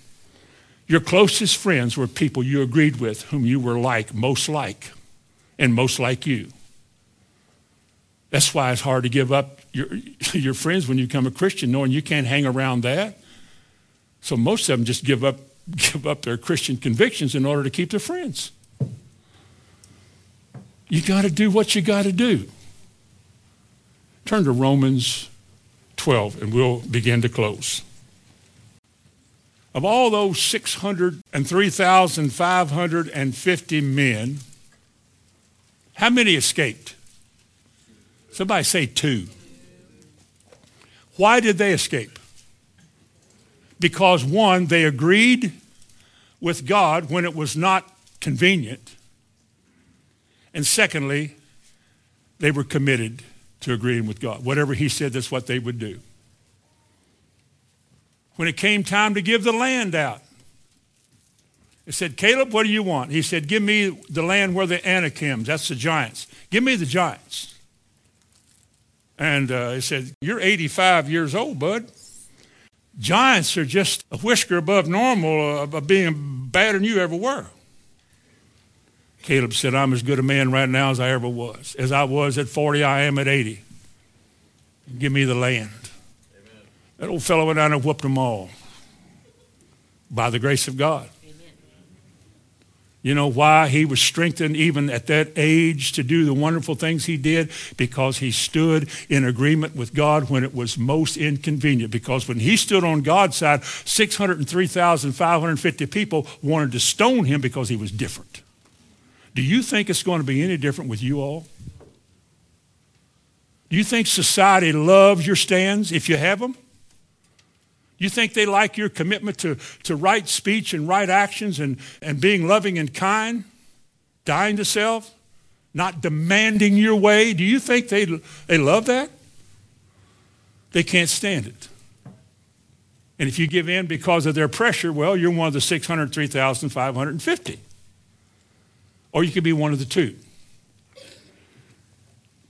Your closest friends were people you agreed with, whom you were like, most like, and most like you. That's why it's hard to give up your, your friends when you become a Christian, knowing you can't hang around that. So most of them just give up, give up their Christian convictions in order to keep their friends. You got to do what you got to do. Turn to Romans 12, and we'll begin to close. Of all those 603,550 men, how many escaped? Somebody say two. Why did they escape? Because one, they agreed with God when it was not convenient. And secondly, they were committed to agreeing with God. Whatever he said, that's what they would do when it came time to give the land out. He said, Caleb, what do you want? He said, give me the land where the Anakims, that's the giants. Give me the giants. And uh, he said, you're 85 years old, bud. Giants are just a whisker above normal of, of being badder than you ever were. Caleb said, I'm as good a man right now as I ever was. As I was at 40, I am at 80. Give me the land. That old fellow went down and whooped them all by the grace of God. You know why he was strengthened even at that age to do the wonderful things he did? Because he stood in agreement with God when it was most inconvenient. Because when he stood on God's side, 603,550 people wanted to stone him because he was different. Do you think it's going to be any different with you all? Do you think society loves your stands if you have them? You think they like your commitment to, to right speech and right actions and, and being loving and kind, dying to self, not demanding your way? Do you think they, they love that? They can't stand it. And if you give in because of their pressure, well, you're one of the 603,550. Or you could be one of the two.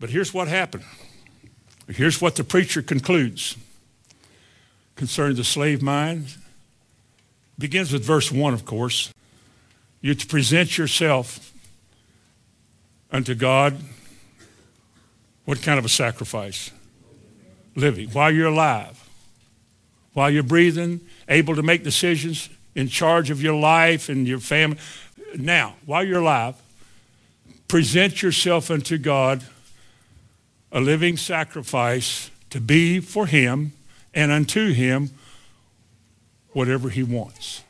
But here's what happened. Here's what the preacher concludes concerning the slave mind. Begins with verse 1, of course. You to present yourself unto God. What kind of a sacrifice? Living. While you're alive, while you're breathing, able to make decisions, in charge of your life and your family. Now, while you're alive, present yourself unto God a living sacrifice to be for him and unto him whatever he wants.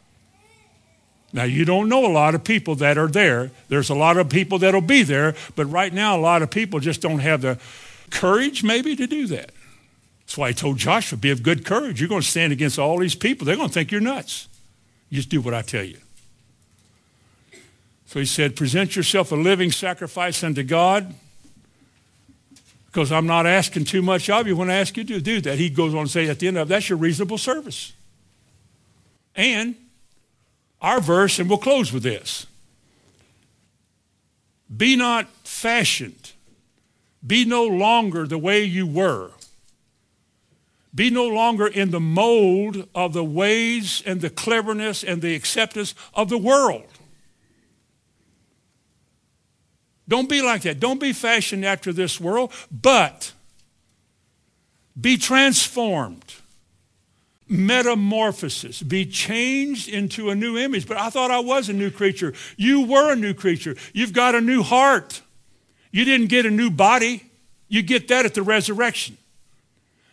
Now, you don't know a lot of people that are there. There's a lot of people that'll be there, but right now, a lot of people just don't have the courage, maybe, to do that. That's why I told Joshua, be of good courage. You're going to stand against all these people. They're going to think you're nuts. You just do what I tell you. So he said, present yourself a living sacrifice unto God because I'm not asking too much of you when I ask you to do that. He goes on to say at the end of that's your reasonable service. And our verse, and we'll close with this. Be not fashioned. Be no longer the way you were. Be no longer in the mold of the ways and the cleverness and the acceptance of the world. Don't be like that. Don't be fashioned after this world, but be transformed. Metamorphosis. Be changed into a new image. But I thought I was a new creature. You were a new creature. You've got a new heart. You didn't get a new body. You get that at the resurrection.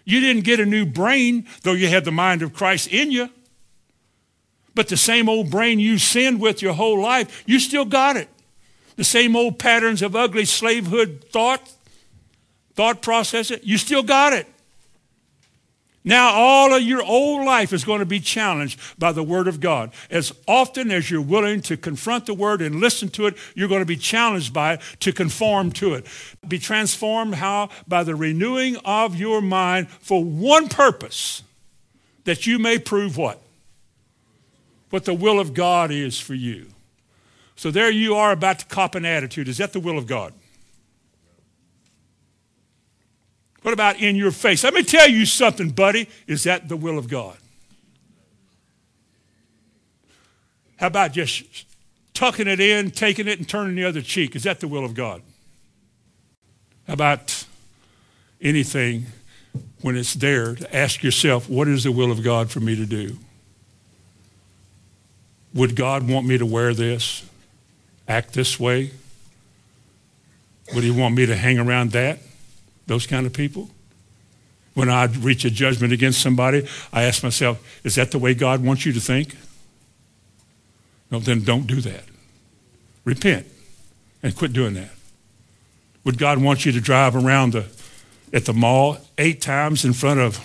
You didn't get a new brain, though you had the mind of Christ in you. But the same old brain you sinned with your whole life, you still got it. The same old patterns of ugly slavehood thought, thought process, you still got it. Now, all of your old life is going to be challenged by the Word of God. As often as you're willing to confront the Word and listen to it, you're going to be challenged by it to conform to it. Be transformed how? By the renewing of your mind for one purpose that you may prove what? What the will of God is for you. So there you are about to cop an attitude. Is that the will of God? What about in your face? Let me tell you something, buddy. Is that the will of God? How about just tucking it in, taking it, and turning the other cheek? Is that the will of God? How about anything when it's there to ask yourself, what is the will of God for me to do? Would God want me to wear this, act this way? Would he want me to hang around that? those kind of people. When I reach a judgment against somebody, I ask myself, is that the way God wants you to think? No, then don't do that. Repent and quit doing that. Would God want you to drive around the, at the mall eight times in front of,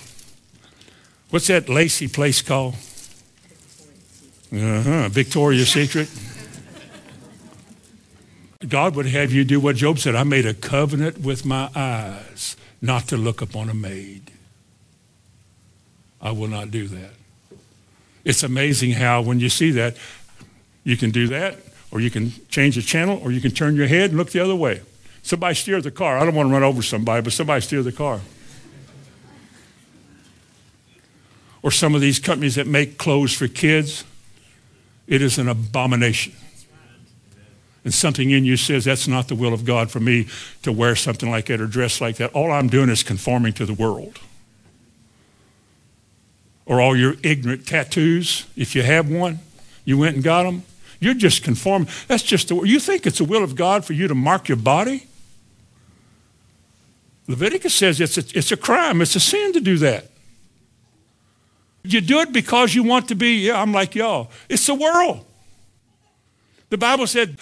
what's that Lacey place called? Uh-huh, Victoria's Secret. God would have you do what Job said I made a covenant with my eyes not to look upon a maid. I will not do that. It's amazing how, when you see that, you can do that, or you can change the channel, or you can turn your head and look the other way. Somebody steer the car. I don't want to run over somebody, but somebody steer the car. Or some of these companies that make clothes for kids, it is an abomination and something in you says that's not the will of God for me to wear something like that or dress like that, all I'm doing is conforming to the world. Or all your ignorant tattoos, if you have one, you went and got them, you're just conforming. That's just the You think it's the will of God for you to mark your body? Leviticus says it's a, it's a crime, it's a sin to do that. You do it because you want to be, yeah, I'm like y'all. It's the world. The Bible said,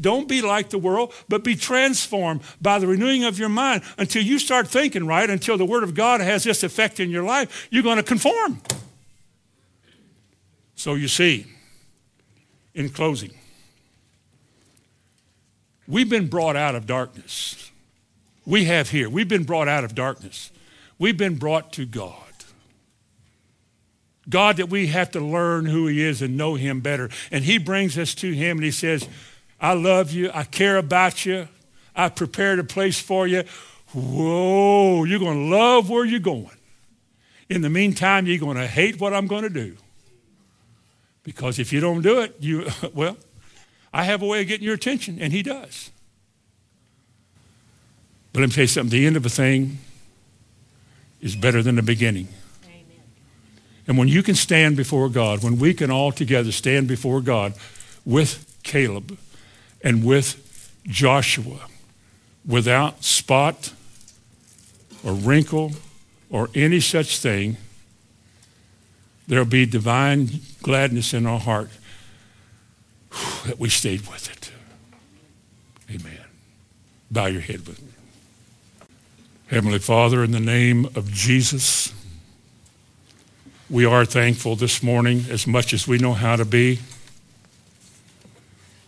don't be like the world, but be transformed by the renewing of your mind until you start thinking right, until the Word of God has this effect in your life, you're going to conform. So you see, in closing, we've been brought out of darkness. We have here. We've been brought out of darkness. We've been brought to God. God, that we have to learn who He is and know Him better. And He brings us to Him and He says, I love you. I care about you. I prepared a place for you. Whoa, you're going to love where you're going. In the meantime, you're going to hate what I'm going to do. Because if you don't do it, you, well, I have a way of getting your attention, and he does. But let me tell you something the end of a thing is better than the beginning. And when you can stand before God, when we can all together stand before God with Caleb and with Joshua without spot or wrinkle or any such thing, there'll be divine gladness in our heart that we stayed with it. Amen. Bow your head with me. Heavenly Father, in the name of Jesus, we are thankful this morning as much as we know how to be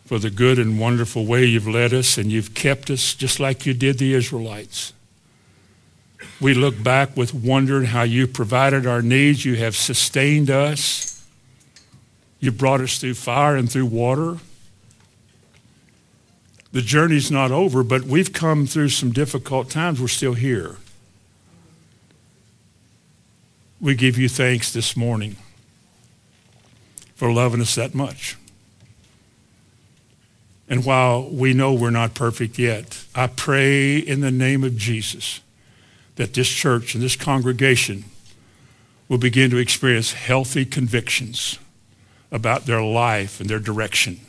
for the good and wonderful way you've led us and you've kept us just like you did the Israelites. We look back with wonder how you provided our needs. You have sustained us. You brought us through fire and through water. The journey's not over, but we've come through some difficult times. We're still here. We give you thanks this morning for loving us that much. And while we know we're not perfect yet, I pray in the name of Jesus that this church and this congregation will begin to experience healthy convictions about their life and their direction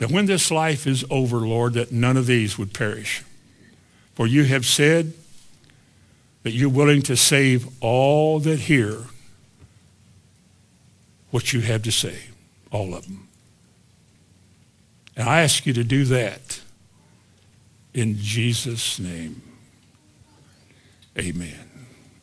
that when this life is over, Lord, that none of these would perish. For you have said that you're willing to save all that hear what you have to say, all of them. And I ask you to do that in Jesus' name. Amen.